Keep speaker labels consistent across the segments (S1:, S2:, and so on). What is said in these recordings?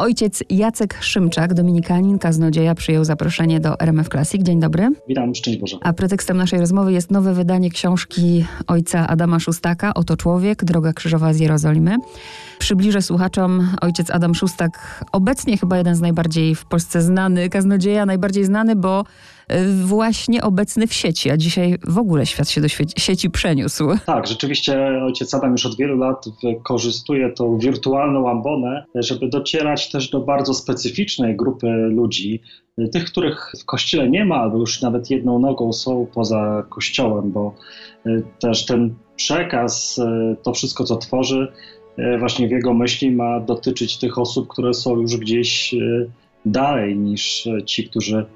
S1: Ojciec Jacek Szymczak, dominikanin, kaznodzieja, przyjął zaproszenie do RMF Classic. Dzień dobry.
S2: Witam, szczęść Boże.
S1: A pretekstem naszej rozmowy jest nowe wydanie książki ojca Adama Szustaka, Oto człowiek, Droga krzyżowa z Jerozolimy. Przybliżę słuchaczom ojciec Adam Szustak, obecnie chyba jeden z najbardziej w Polsce znany kaznodzieja, najbardziej znany, bo właśnie obecny w sieci, a dzisiaj w ogóle świat się do sieci przeniósł.
S2: Tak, rzeczywiście ojciec Adam już od wielu lat wykorzystuje tą wirtualną ambonę, żeby docierać też do bardzo specyficznej grupy ludzi, tych, których w kościele nie ma, albo już nawet jedną nogą są poza kościołem, bo y, też ten przekaz, y, to wszystko, co tworzy, właśnie w jego myśli ma dotyczyć tych osób, które są już gdzieś dalej niż ci, którzy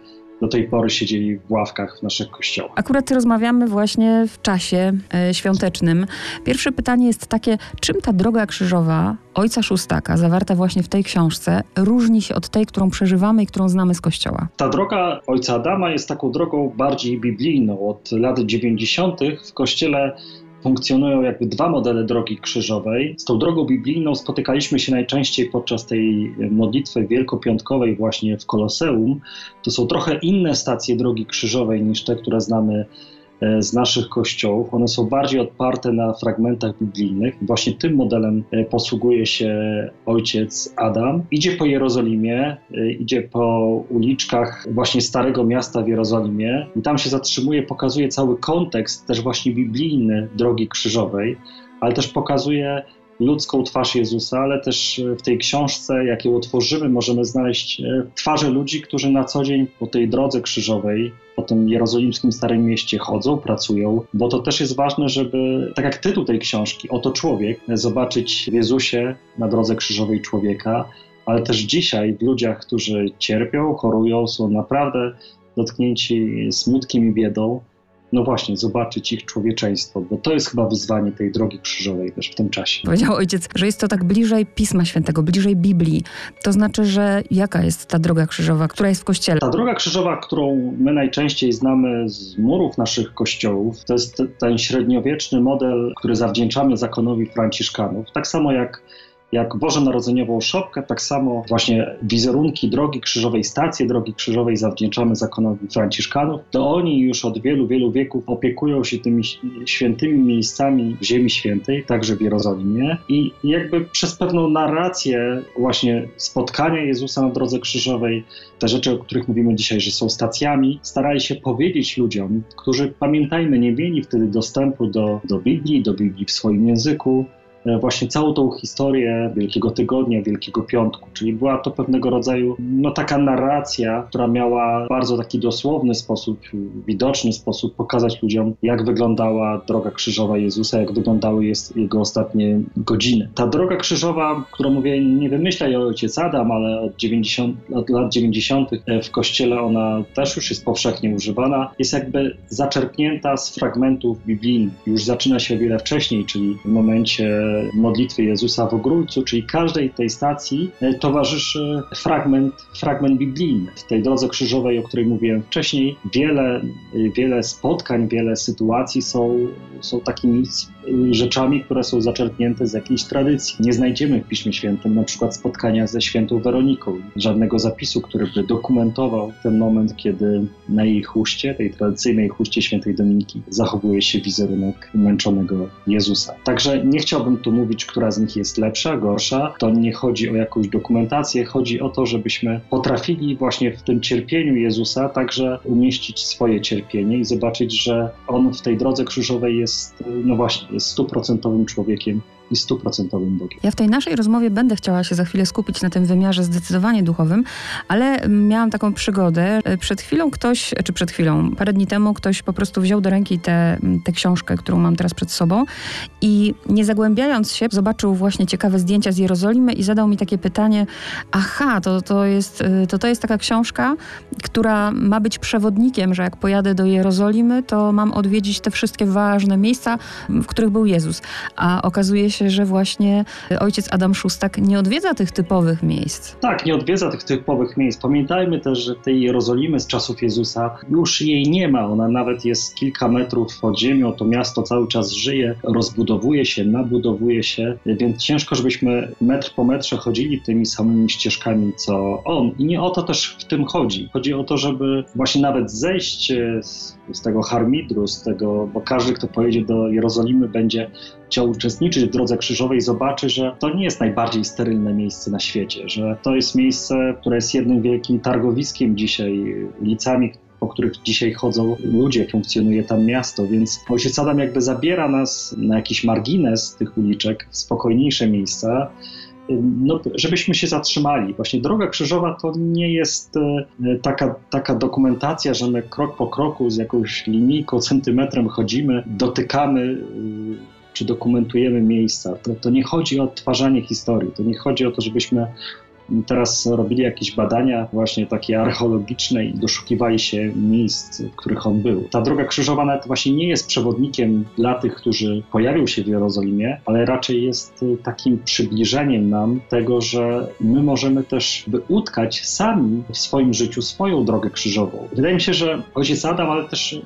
S2: do tej pory siedzieli w ławkach w naszych kościołach.
S1: Akurat rozmawiamy właśnie w czasie e, świątecznym. Pierwsze pytanie jest takie, czym ta droga krzyżowa ojca Szóstaka, zawarta właśnie w tej książce, różni się od tej, którą przeżywamy i którą znamy z kościoła?
S2: Ta droga ojca Adama jest taką drogą bardziej biblijną. Od lat 90. w kościele funkcjonują jakby dwa modele drogi krzyżowej. Z tą drogą biblijną spotykaliśmy się najczęściej podczas tej modlitwy wielkopiątkowej właśnie w Koloseum. To są trochę inne stacje drogi krzyżowej niż te, które znamy z naszych kościołów. One są bardziej odparte na fragmentach biblijnych. Właśnie tym modelem e, posługuje się ojciec Adam. Idzie po Jerozolimie, e, idzie po uliczkach właśnie Starego Miasta w Jerozolimie i tam się zatrzymuje, pokazuje cały kontekst też właśnie biblijny drogi krzyżowej, ale też pokazuje ludzką twarz Jezusa, ale też w tej książce, jak ją otworzymy, możemy znaleźć twarze ludzi, którzy na co dzień po tej drodze krzyżowej po tym jerozolimskim Starym Mieście chodzą, pracują, bo to też jest ważne, żeby, tak jak tytuł tej książki, Oto Człowiek, zobaczyć w Jezusie na drodze krzyżowej człowieka, ale też dzisiaj w ludziach, którzy cierpią, chorują, są naprawdę dotknięci smutkiem i biedą, no właśnie, zobaczyć ich człowieczeństwo, bo to jest chyba wyzwanie tej drogi krzyżowej też w tym czasie.
S1: Powiedział ojciec, że jest to tak bliżej Pisma Świętego, bliżej Biblii. To znaczy, że jaka jest ta droga krzyżowa, która jest w kościele?
S2: Ta droga krzyżowa, którą my najczęściej znamy z murów naszych kościołów, to jest ten średniowieczny model, który zawdzięczamy zakonowi Franciszkanów. Tak samo jak jak bożonarodzeniową szopkę, tak samo właśnie wizerunki drogi krzyżowej, stacje drogi krzyżowej zawdzięczamy zakonowi Franciszkanów. To oni już od wielu, wielu wieków opiekują się tymi świętymi miejscami Ziemi Świętej, także w Jerozolimie i jakby przez pewną narrację właśnie spotkania Jezusa na drodze krzyżowej, te rzeczy, o których mówimy dzisiaj, że są stacjami, starali się powiedzieć ludziom, którzy, pamiętajmy, nie mieli wtedy dostępu do, do Biblii, do Biblii w swoim języku, właśnie całą tą historię Wielkiego Tygodnia, Wielkiego Piątku, czyli była to pewnego rodzaju no, taka narracja, która miała bardzo taki dosłowny sposób, widoczny sposób pokazać ludziom, jak wyglądała droga krzyżowa Jezusa, jak wyglądały jego ostatnie godziny. Ta droga krzyżowa, którą mówię, nie wymyśla jej ojciec Adam, ale od, 90, od lat 90. E, w kościele ona też już jest powszechnie używana, jest jakby zaczerpnięta z fragmentów biblijnych. Już zaczyna się o wiele wcześniej, czyli w momencie modlitwy Jezusa w Ogrójcu, czyli każdej tej stacji e, towarzyszy fragment, fragment biblijny. W tej drodze krzyżowej, o której mówiłem wcześniej, wiele, wiele spotkań, wiele sytuacji są, są takimi rzeczami, które są zaczerpnięte z jakiejś tradycji. Nie znajdziemy w Piśmie Świętym na przykład spotkania ze świętą Weroniką, żadnego zapisu, który by dokumentował ten moment, kiedy na jej chuście, tej tradycyjnej chuście świętej Dominiki, zachowuje się wizerunek męczonego Jezusa. Także nie chciałbym tu mówić, która z nich jest lepsza, gorsza. To nie chodzi o jakąś dokumentację, chodzi o to, żebyśmy potrafili właśnie w tym cierpieniu Jezusa także umieścić swoje cierpienie i zobaczyć, że On w tej drodze krzyżowej jest, no właśnie, jest stuprocentowym człowiekiem i stuprocentowym Bogiem.
S1: Ja w tej naszej rozmowie będę chciała się za chwilę skupić na tym wymiarze zdecydowanie duchowym, ale miałam taką przygodę. Przed chwilą ktoś, czy przed chwilą, parę dni temu ktoś po prostu wziął do ręki tę książkę, którą mam teraz przed sobą i nie zagłębiając się, zobaczył właśnie ciekawe zdjęcia z Jerozolimy i zadał mi takie pytanie, aha, to, to, jest, to, to jest taka książka, która ma być przewodnikiem, że jak pojadę do Jerozolimy, to mam odwiedzić te wszystkie ważne miejsca, w których był Jezus. A okazuje się, się, że właśnie ojciec Adam Szustak nie odwiedza tych typowych miejsc.
S2: Tak, nie odwiedza tych typowych miejsc. Pamiętajmy też, że tej Jerozolimy z czasów Jezusa już jej nie ma. Ona nawet jest kilka metrów pod ziemią. To miasto cały czas żyje, rozbudowuje się, nabudowuje się, więc ciężko, żebyśmy metr po metrze chodzili tymi samymi ścieżkami co on. I nie o to też w tym chodzi. Chodzi o to, żeby właśnie nawet zejść z, z tego harmidru, z tego, bo każdy, kto pojedzie do Jerozolimy, będzie chciał uczestniczyć w drodze krzyżowej, zobaczy, że to nie jest najbardziej sterylne miejsce na świecie, że to jest miejsce, które jest jednym wielkim targowiskiem dzisiaj, ulicami, po których dzisiaj chodzą ludzie, funkcjonuje tam miasto, więc ojciec Adam jakby zabiera nas na jakiś margines tych uliczek, w spokojniejsze miejsca, no, żebyśmy się zatrzymali. Właśnie droga krzyżowa to nie jest e, taka, taka dokumentacja, że my krok po kroku z jakąś linijką, centymetrem chodzimy, dotykamy e, czy dokumentujemy miejsca. To, to nie chodzi o odtwarzanie historii, to nie chodzi o to, żebyśmy teraz robili jakieś badania właśnie takie archeologiczne i doszukiwali się miejsc, w których on był. Ta droga krzyżowa nawet właśnie nie jest przewodnikiem dla tych, którzy pojawią się w Jerozolimie, ale raczej jest takim przybliżeniem nam tego, że my możemy też utkać sami w swoim życiu swoją drogę krzyżową. Wydaje mi się, że ojciec Adam, ale też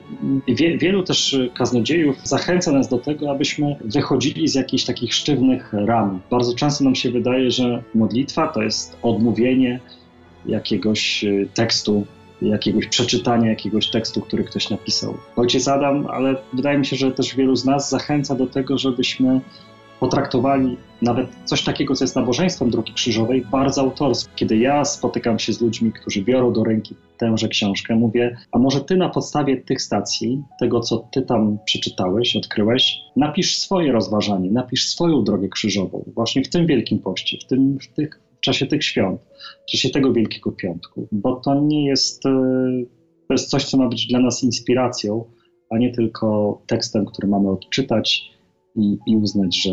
S2: wie, wielu też kaznodziejów zachęca nas do tego, abyśmy wychodzili z jakichś takich sztywnych ram. Bardzo często nam się wydaje, że modlitwa to jest jest odmówienie jakiegoś y, tekstu, jakiegoś przeczytania jakiegoś tekstu, który ktoś napisał. Ojciec Adam, ale wydaje mi się, że też wielu z nas zachęca do tego, żebyśmy potraktowali nawet coś takiego, co jest nabożeństwem Drogi Krzyżowej, bardzo autorsko. Kiedy ja spotykam się z ludźmi, którzy biorą do ręki tęże książkę, mówię, a może ty na podstawie tych stacji, tego, co ty tam przeczytałeś, odkryłeś, napisz swoje rozważanie, napisz swoją Drogę Krzyżową, właśnie w tym Wielkim Poście, w, tym, w tych w czasie tych świąt, w czasie tego Wielkiego Piątku, bo to nie jest, e, to jest coś, co ma być dla nas inspiracją, a nie tylko tekstem, który mamy odczytać i, i uznać, że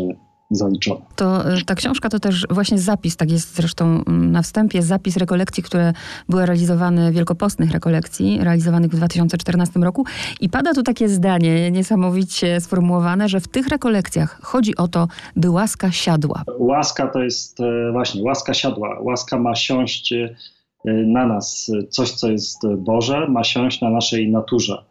S2: zaliczone.
S1: To e, ta książka to też właśnie zapis, tak jest zresztą mm, na wstępie, zapis rekolekcji, które były realizowane, wielkopostnych rekolekcji, realizowanych w 2014 roku. I pada tu takie zdanie niesamowicie sformułowane, że w tych rekolekcjach chodzi o to, by łaska siadła.
S2: Łaska to jest e, właśnie, łaska siadła. Łaska ma siąść e, na nas. Coś, co jest Boże, ma siąść na naszej naturze.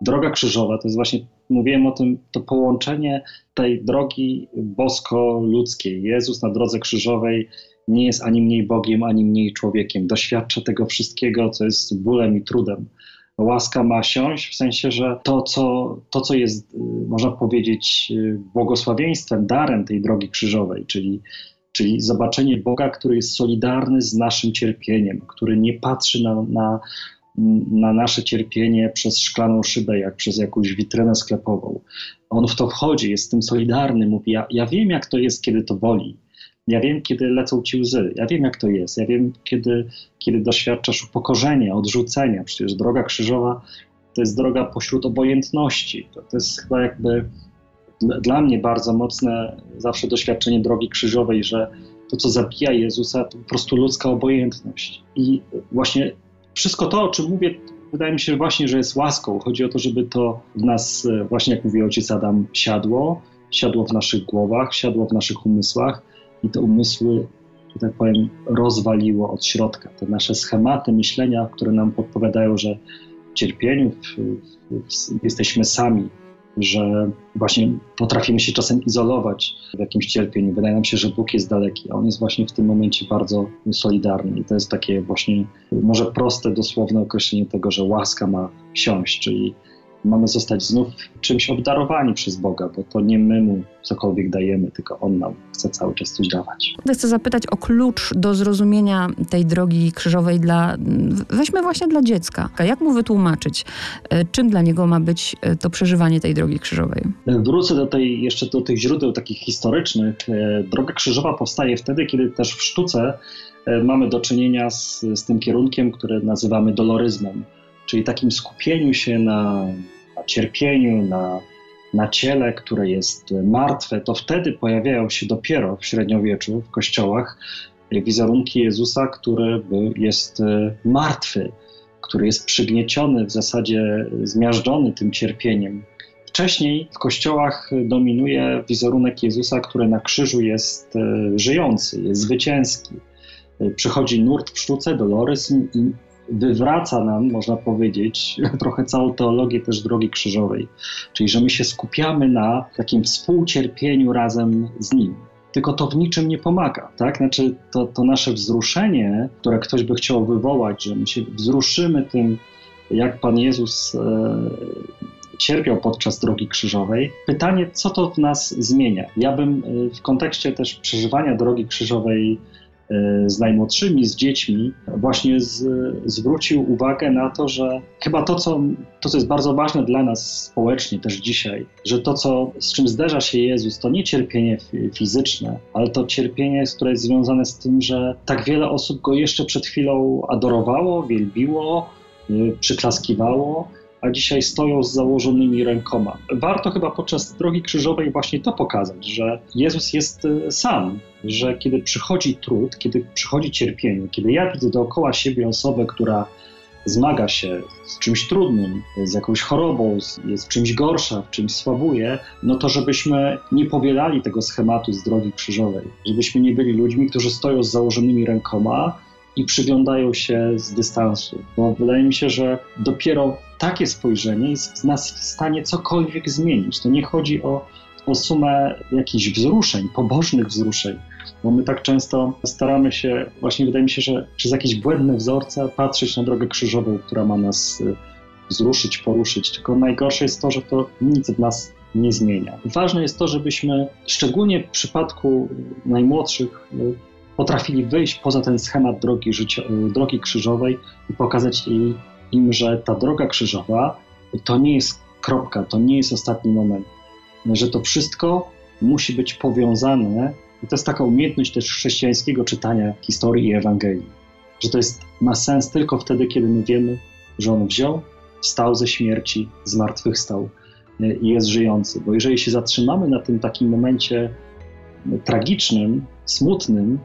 S2: Droga krzyżowa to jest właśnie mówiłem o tym, to połączenie tej drogi bosko-ludzkiej. Jezus na drodze krzyżowej nie jest ani mniej Bogiem, ani mniej człowiekiem. Doświadcza tego wszystkiego, co jest bólem i trudem. Łaska ma siąść, w sensie, że to, co, to, co jest, y, można powiedzieć, y, błogosławieństwem, darem tej drogi krzyżowej, czyli, czyli zobaczenie Boga, który jest solidarny z naszym cierpieniem, który nie patrzy na, na na nasze cierpienie przez szklaną szybę, jak przez jakąś witrynę sklepową. On w to wchodzi, jest z tym solidarny, mówi: ja, ja wiem, jak to jest, kiedy to boli. Ja wiem, kiedy lecą ci łzy. Ja wiem, jak to jest. Ja wiem, kiedy, kiedy doświadczasz upokorzenia, odrzucenia. Przecież droga krzyżowa to jest droga pośród obojętności. To, to jest chyba jakby dla mnie bardzo mocne zawsze doświadczenie drogi krzyżowej, że to, co zabija Jezusa, to po prostu ludzka obojętność. I właśnie wszystko to, o czym mówię, wydaje mi się właśnie, że jest łaską. Chodzi o to, żeby to w nas, e, właśnie jak mówi ojciec Adam, siadło, siadło w naszych głowach, siadło w naszych umysłach i te umysły, że tak powiem, rozwaliło od środka. Te nasze schematy myślenia, które nam podpowiadają, że w cierpieniu w, w, jesteśmy sami, że właśnie potrafimy się czasem izolować w jakimś cierpieniu. Wydaje nam się, że Bóg jest daleki, a On jest właśnie w tym momencie bardzo solidarny. I to jest takie właśnie może proste, dosłowne określenie tego, że łaska ma siąść, czyli mamy zostać znów czymś obdarowani przez Boga, bo to nie my mu cokolwiek dajemy, tylko On nam chce cały czas coś dawać.
S1: Chcę zapytać o klucz do zrozumienia tej drogi krzyżowej dla, weźmy właśnie dla dziecka. Jak mu wytłumaczyć, e, czym dla niego ma być e, to przeżywanie tej drogi krzyżowej?
S2: Wrócę do tej, jeszcze do tych źródeł takich historycznych. E, droga krzyżowa powstaje wtedy, kiedy też w sztuce mamy do czynienia z, z tym kierunkiem, który nazywamy doloryzmem czyli takim skupieniu się na, na cierpieniu, na, na ciele, które jest martwe, to wtedy pojawiają się dopiero w średniowieczu w kościołach wizerunki Jezusa, który jest e, martwy, który jest przygnieciony, w zasadzie zmiażdżony tym cierpieniem. Wcześniej w kościołach dominuje wizerunek Jezusa, który na krzyżu jest e, żyjący, jest zwycięski. E, przychodzi nurt w sztuce, doloryzm i wywraca nam, można powiedzieć, trochę całą teologię też drogi krzyżowej. Czyli, że my się skupiamy na takim współcierpieniu razem z Nim. Tylko to w niczym nie pomaga, tak? Znaczy, to, to nasze wzruszenie, które ktoś by chciał wywołać, że my się wzruszymy tym, jak Pan Jezus e, cierpiał podczas drogi krzyżowej. Pytanie, co to w nas zmienia? Ja bym e, w kontekście też przeżywania drogi krzyżowej z najmłodszymi, z dziećmi, właśnie z, zwrócił uwagę na to, że chyba to co, to, co jest bardzo ważne dla nas społecznie też dzisiaj, że to, co, z czym zderza się Jezus, to nie cierpienie fizyczne, ale to cierpienie, które jest związane z tym, że tak wiele osób go jeszcze przed chwilą adorowało, wielbiło, y, przyklaskiwało, a dzisiaj stoją z założonymi rękoma. Warto chyba podczas drogi krzyżowej właśnie to pokazać, że Jezus jest y, sam, że kiedy przychodzi trud, kiedy przychodzi cierpienie, kiedy ja widzę dookoła siebie osobę, która zmaga się z czymś trudnym, z jakąś chorobą, jest czymś gorsza, w czymś słabuje, no to żebyśmy nie powielali tego schematu z drogi krzyżowej, żebyśmy nie byli ludźmi, którzy stoją z założonymi rękoma i przyglądają się z dystansu. Bo wydaje mi się, że dopiero takie spojrzenie jest nas w stanie cokolwiek zmienić. To nie chodzi o, o sumę jakichś wzruszeń, pobożnych wzruszeń, bo my tak często staramy się, właśnie wydaje mi się, że przez jakieś błędne wzorce patrzeć na drogę krzyżową, która ma nas y, wzruszyć, poruszyć. Tylko najgorsze jest to, że to nic w nas nie zmienia. Ważne jest to, żebyśmy, szczególnie w przypadku najmłodszych, y, potrafili wyjść poza ten schemat drogi, y, drogi krzyżowej i pokazać jej im, że ta droga krzyżowa to nie jest kropka, to nie jest ostatni moment, że to wszystko musi być powiązane i to jest taka umiejętność też chrześcijańskiego czytania historii i Ewangelii, że to jest, ma sens tylko wtedy, kiedy my wiemy, że On wziął, wstał ze śmierci, zmartwychwstał i jest żyjący. Bo jeżeli się zatrzymamy na tym takim momencie tragicznym, smutnym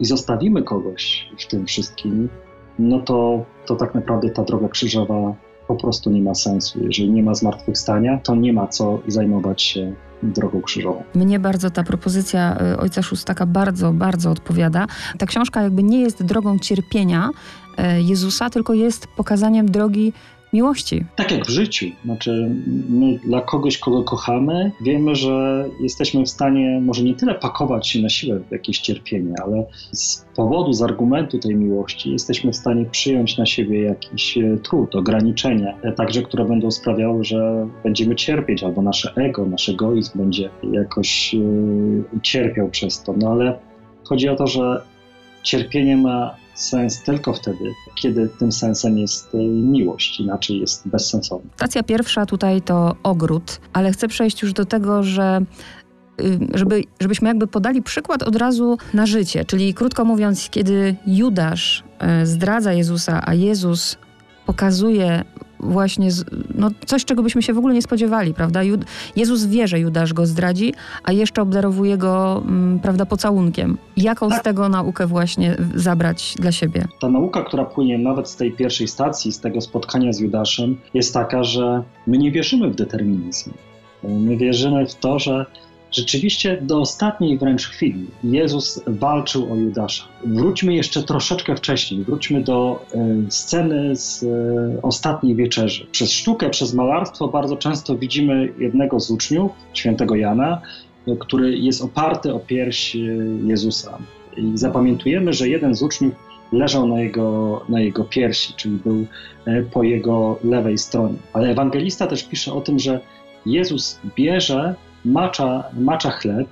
S2: i zostawimy kogoś w tym wszystkim, no to, to tak naprawdę ta droga krzyżowa po prostu nie ma sensu. Jeżeli nie ma zmartwychwstania, to nie ma co zajmować się drogą krzyżową.
S1: Mnie bardzo ta propozycja y, ojca Szóstaka bardzo, bardzo odpowiada. Ta książka jakby nie jest drogą cierpienia y, Jezusa, tylko jest pokazaniem drogi miłości.
S2: Tak jak w życiu. Znaczy, my dla kogoś, kogo kochamy, wiemy, że jesteśmy w stanie może nie tyle pakować się na siłę w jakieś cierpienie, ale z powodu, z argumentu tej miłości jesteśmy w stanie przyjąć na siebie jakiś e, trud, ograniczenia, e, także które będą sprawiały, że będziemy cierpieć, albo nasze ego, nasz egoizm będzie jakoś yy, cierpiał przez to. No ale chodzi o to, że cierpienie ma sens tylko wtedy, kiedy tym sensem jest y, miłość, inaczej jest bezsensowny.
S1: Stacja pierwsza tutaj to ogród, ale chcę przejść już do tego, że y, żeby, żebyśmy jakby podali przykład od razu na życie. Czyli krótko mówiąc, kiedy Judasz y, zdradza Jezusa, a Jezus pokazuje właśnie z, no, coś, czego byśmy się w ogóle nie spodziewali, prawda? Jud Jezus wie, że Judasz go zdradzi, a jeszcze obdarowuje go, mm, prawda, pocałunkiem. Jaką tak. z tego naukę właśnie zabrać dla siebie?
S2: Ta nauka, która płynie nawet z tej pierwszej stacji, z tego spotkania z Judaszem, jest taka, że my nie wierzymy w determinizm. My wierzymy w to, że Rzeczywiście do ostatniej wręcz chwili Jezus walczył o Judasza. Wróćmy jeszcze troszeczkę wcześniej, wróćmy do y, sceny z y, ostatniej wieczerzy. Przez sztukę, przez malarstwo bardzo często widzimy jednego z uczniów, świętego Jana, y, który jest oparty o pierś Jezusa. I zapamiętujemy, że jeden z uczniów leżał na jego, na jego piersi, czyli był po jego lewej stronie. Ale ewangelista też pisze o tym, że Jezus bierze macza, macza chleb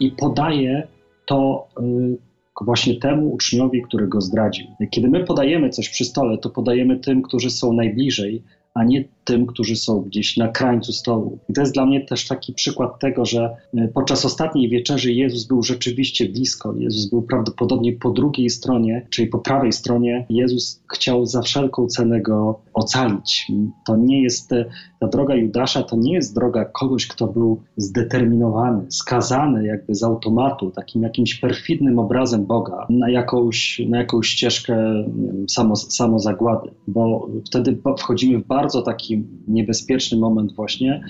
S2: i podaje to y, właśnie temu uczniowi, który go zdradził. Kiedy my podajemy coś przy stole, to podajemy tym, którzy są najbliżej, a nie tym, którzy są gdzieś na krańcu stołu. I to jest dla mnie też taki przykład tego, że e, podczas ostatniej wieczerzy Jezus był rzeczywiście blisko. Jezus był prawdopodobnie po drugiej stronie, czyli po prawej stronie. Jezus chciał za wszelką cenę go ocalić. To nie jest, e, ta droga Judasza to nie jest droga kogoś, kto był zdeterminowany, skazany jakby z automatu, takim jakimś perfidnym obrazem Boga na jakąś, na jakąś ścieżkę samo, samozagłady, bo wtedy wchodzimy w bardzo taki niebezpieczny moment właśnie,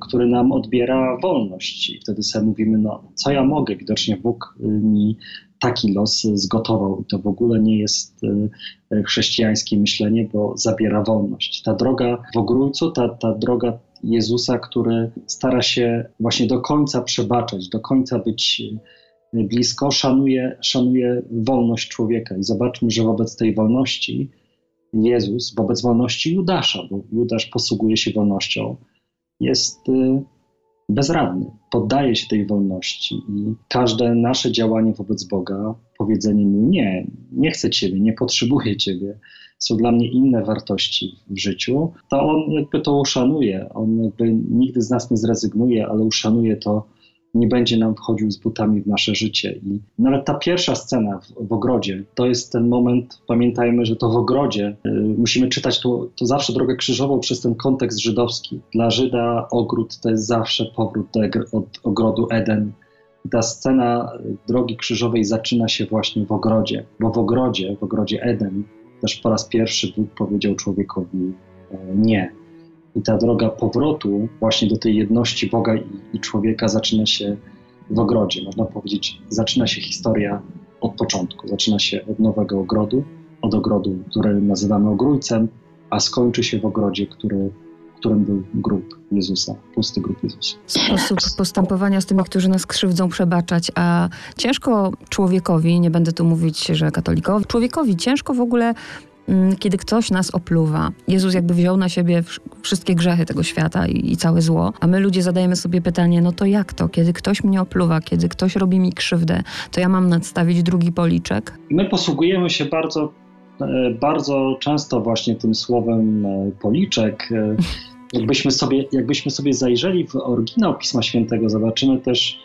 S2: który nam odbiera wolność. I wtedy sobie mówimy, no co ja mogę? Widocznie Bóg mi taki los zgotował. I to w ogóle nie jest chrześcijańskie myślenie, bo zabiera wolność. Ta droga w ogrójcu, ta, ta droga Jezusa, który stara się właśnie do końca przebaczać, do końca być blisko, szanuje, szanuje wolność człowieka. I zobaczmy, że wobec tej wolności Jezus, wobec wolności Judasza, bo Judasz posługuje się wolnością, jest y, bezradny, poddaje się tej wolności i każde nasze działanie wobec Boga, powiedzenie mu nie, nie chcę Ciebie, nie potrzebuję Ciebie, są dla mnie inne wartości w życiu, to on jakby to uszanuje, on jakby nigdy z nas nie zrezygnuje, ale uszanuje to, nie będzie nam wchodził z butami w nasze życie. I nawet ta pierwsza scena w, w ogrodzie, to jest ten moment, pamiętajmy, że to w ogrodzie y, musimy czytać to, to zawsze drogę krzyżową przez ten kontekst żydowski. Dla Żyda ogród to jest zawsze powrót do od ogrodu Eden. Ta scena drogi krzyżowej zaczyna się właśnie w ogrodzie, bo w ogrodzie, w ogrodzie Eden, też po raz pierwszy Bóg powiedział człowiekowi e, nie. I ta droga powrotu właśnie do tej jedności Boga i, i człowieka zaczyna się w ogrodzie. Można powiedzieć, zaczyna się historia od początku. Zaczyna się od nowego ogrodu, od ogrodu, który nazywamy ogrójcem, a skończy się w ogrodzie, który, którym był grób Jezusa, pusty grób Jezusa.
S1: Sposób postępowania z tymi, którzy nas krzywdzą, przebaczać, a ciężko człowiekowi, nie będę tu mówić, że katolikowi, człowiekowi ciężko w ogóle kiedy ktoś nas opluwa. Jezus jakby wziął na siebie wszystkie grzechy tego świata i, i, całe zło, a my ludzie zadajemy sobie pytanie, no to jak to? Kiedy ktoś mnie opluwa, kiedy ktoś robi mi krzywdę, to ja mam nadstawić drugi policzek?
S2: My posługujemy się bardzo, e, bardzo często właśnie tym słowem e, policzek. E, jakbyśmy sobie, jakbyśmy sobie zajrzeli w oryginał Pisma Świętego, zobaczymy też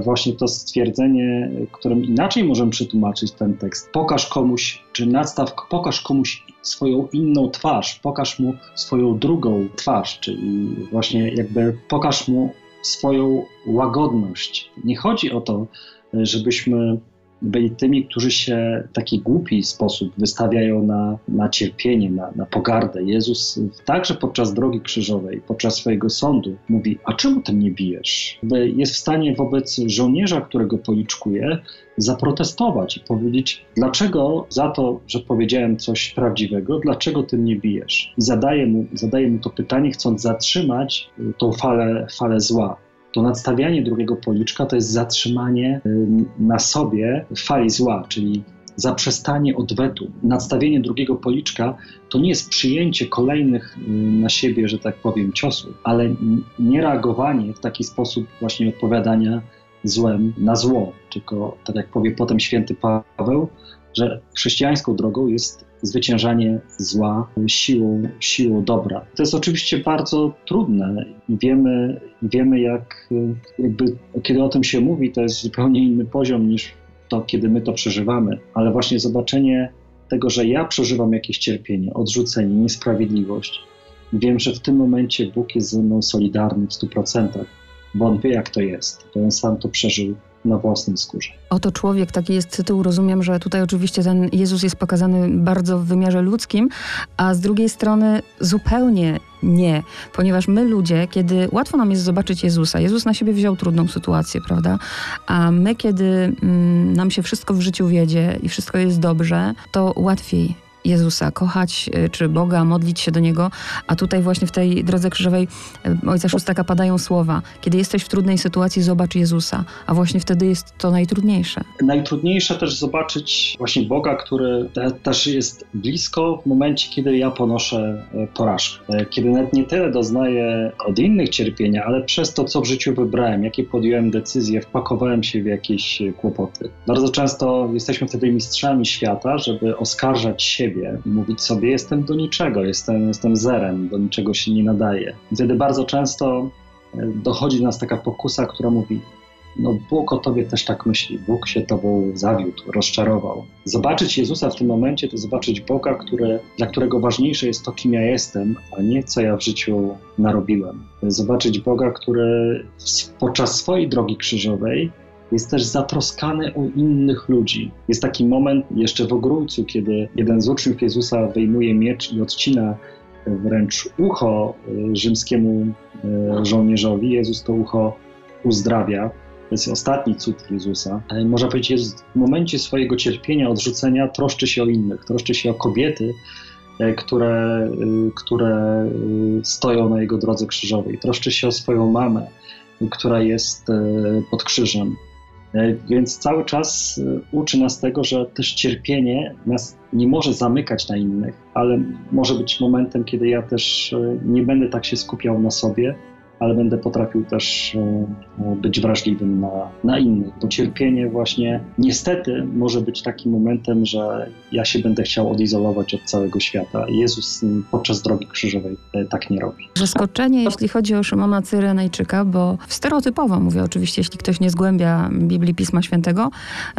S2: właśnie to stwierdzenie, którym inaczej możemy przetłumaczyć ten tekst. Pokaż komuś, czy nadstaw, pokaż komuś swoją inną twarz, pokaż mu swoją drugą twarz, czyli właśnie jakby pokaż mu swoją łagodność. Nie chodzi o to, żebyśmy byli tymi, którzy się w taki głupi sposób wystawiają na, na cierpienie, na, na pogardę. Jezus także podczas drogi krzyżowej, podczas swojego sądu mówi, a czemu ty mnie bijesz? Jest w stanie wobec żołnierza, którego policzkuje, zaprotestować i powiedzieć, dlaczego za to, że powiedziałem coś prawdziwego, dlaczego ty mnie bijesz? I zadaje mu, zadaje mu to pytanie, chcąc zatrzymać tą falę, falę zła to nadstawianie drugiego policzka to jest zatrzymanie y, na sobie fali zła, czyli zaprzestanie odwetu. Nadstawienie drugiego policzka to nie jest przyjęcie kolejnych y, na siebie, że tak powiem, ciosów, ale nie reagowanie w taki sposób właśnie odpowiadania złem na zło. Tylko, tak jak powie potem święty Paweł, że chrześcijańską drogą jest zwyciężanie zła siłą, siłą dobra. To jest oczywiście bardzo trudne. I wiemy, wiemy jak, jakby, kiedy o tym się mówi, to jest zupełnie inny poziom niż to, kiedy my to przeżywamy, ale właśnie zobaczenie tego, że ja przeżywam jakieś cierpienie, odrzucenie, niesprawiedliwość, wiem, że w tym momencie Bóg jest ze mną solidarny w 100%, bo On wie, jak to jest, bo On sam to przeżył na własnej skórze.
S1: Oto człowiek, taki jest tytuł. Rozumiem, że tutaj oczywiście ten Jezus jest pokazany bardzo w wymiarze ludzkim, a z drugiej strony zupełnie nie, ponieważ my ludzie, kiedy łatwo nam jest zobaczyć Jezusa, Jezus na siebie wziął trudną sytuację, prawda? A my, kiedy mm, nam się wszystko w życiu wiedzie i wszystko jest dobrze, to łatwiej Jezusa, kochać y, czy Boga, modlić się do Niego, a tutaj właśnie w tej drodze krzyżowej y, Ojca Szóstaka padają słowa. Kiedy jesteś w trudnej sytuacji, zobacz Jezusa, a właśnie wtedy jest to najtrudniejsze.
S2: Najtrudniejsze też zobaczyć właśnie Boga, który te, też jest blisko w momencie, kiedy ja ponoszę e, porażkę. E, kiedy nawet nie tyle doznaję od innych cierpienia, ale przez to, co w życiu wybrałem, jakie podjąłem decyzje, wpakowałem się w jakieś kłopoty. Bardzo często jesteśmy wtedy mistrzami świata, żeby oskarżać siebie, siebie i mówić sobie, jestem do niczego, jestem, jestem zerem, do niczego się nie nadaje. Wtedy bardzo często e, dochodzi do nas taka pokusa, która mówi, no Bóg o tobie też tak myśli, Bóg się tobą zawiódł, rozczarował. Zobaczyć Jezusa w tym momencie to zobaczyć Boga, który, dla którego ważniejsze jest to, kim ja jestem, a nie co ja w życiu narobiłem. Zobaczyć Boga, który podczas swojej drogi krzyżowej jest też zatroskany o innych ludzi. Jest taki moment jeszcze w ogrójcu, kiedy jeden z uczniów Jezusa wyjmuje miecz i odcina wręcz ucho rzymskiemu żołnierzowi. Jezus to ucho uzdrawia. To jest ostatni cud Jezusa. Można powiedzieć, że w momencie swojego cierpienia, odrzucenia troszczy się o innych, troszczy się o kobiety, które, które stoją na jego drodze krzyżowej. Troszczy się o swoją mamę, która jest pod krzyżem. E, więc cały czas e, uczy nas tego, że też cierpienie nas nie może zamykać na innych, ale może być momentem, kiedy ja też e, nie będę tak się skupiał na sobie, ale będę potrafił też e, e, być wrażliwym na, na innych. Bo cierpienie właśnie niestety może być takim momentem, że ja się będę chciał odizolować od całego świata. Jezus podczas drogi krzyżowej e, tak nie robi.
S1: Zaskoczenie, jeśli chodzi o Szymona Cyrenajczyka, bo stereotypowo mówię oczywiście, jeśli ktoś nie zgłębia Biblii Pisma Świętego,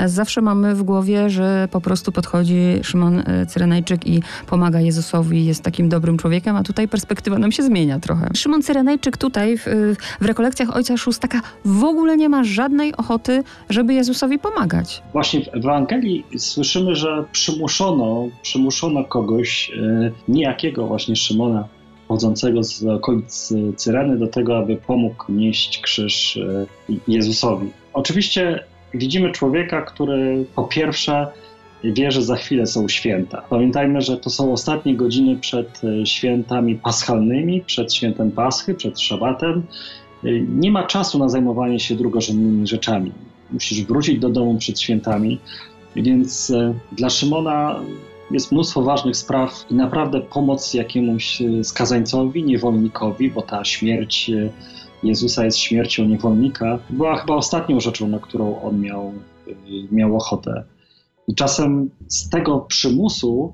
S1: zawsze mamy w głowie, że po prostu podchodzi Szymon Cyrenajczyk i pomaga Jezusowi, jest takim dobrym człowiekiem, a tutaj perspektywa nam się zmienia trochę. Szymon Cyrenajczyk tutaj w, w rekolekcjach ojca Szóstaka w ogóle nie ma żadnej ochoty, żeby Jezusowi pomagać.
S2: Właśnie w Ewangelii słyszymy, że przymuszono, przymuszono kogoś, e, niejakiego właśnie Szymona, chodzącego z okolic Cyreny, do tego, aby pomógł nieść krzyż e, Jezusowi. Oczywiście widzimy człowieka, który po pierwsze wie, że za chwilę są święta. Pamiętajmy, że to są ostatnie godziny przed e, świętami paschalnymi, przed świętem Paschy, przed szabatem. E, nie ma czasu na zajmowanie się drugorzędnymi rzeczami. Musisz wrócić do domu przed świętami, więc e, dla Szymona jest mnóstwo ważnych spraw i naprawdę pomoc jakiemuś skazańcowi, niewolnikowi, bo ta śmierć Jezusa jest śmiercią niewolnika, była chyba ostatnią rzeczą, na którą on miał, miał ochotę. I czasem z tego przymusu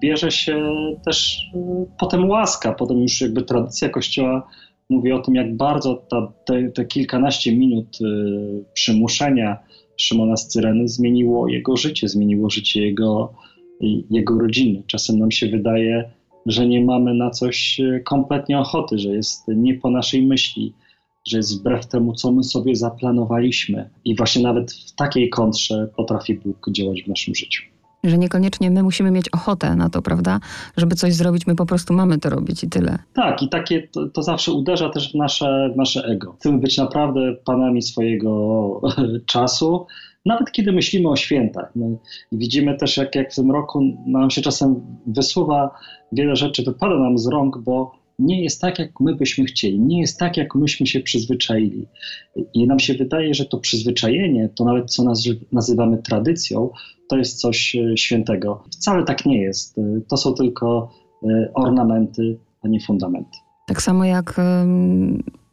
S2: bierze się też y, potem łaska, potem już jakby tradycja Kościoła mówi o tym, jak bardzo ta, te, te kilkanaście minut y, przymuszenia Szymona z Cyreny zmieniło jego życie, zmieniło życie jego, jego rodziny. Czasem nam się wydaje, że nie mamy na coś y, kompletnie ochoty, że jest nie po naszej myśli, że jest wbrew temu, co my sobie zaplanowaliśmy. I właśnie nawet w takiej kontrze potrafi Bóg działać w naszym życiu.
S1: Że niekoniecznie my musimy mieć ochotę na to, prawda? Żeby coś zrobić, my po prostu mamy to robić i tyle.
S2: Tak, i takie to, to zawsze uderza też w nasze, w nasze ego. Chcemy być naprawdę panami swojego czasu, nawet kiedy myślimy o świętach. No, widzimy też, jak, jak w tym roku nam się czasem wysuwa wiele rzeczy, wypada nam z rąk, bo nie jest tak, jak my byśmy chcieli, nie jest tak, jak myśmy się przyzwyczaili. I nam się wydaje, że to przyzwyczajenie, to nawet co nazywamy tradycją, to jest coś e, świętego. Wcale tak nie jest. E, to są tylko e, ornamenty, a nie fundamenty.
S1: Tak samo jak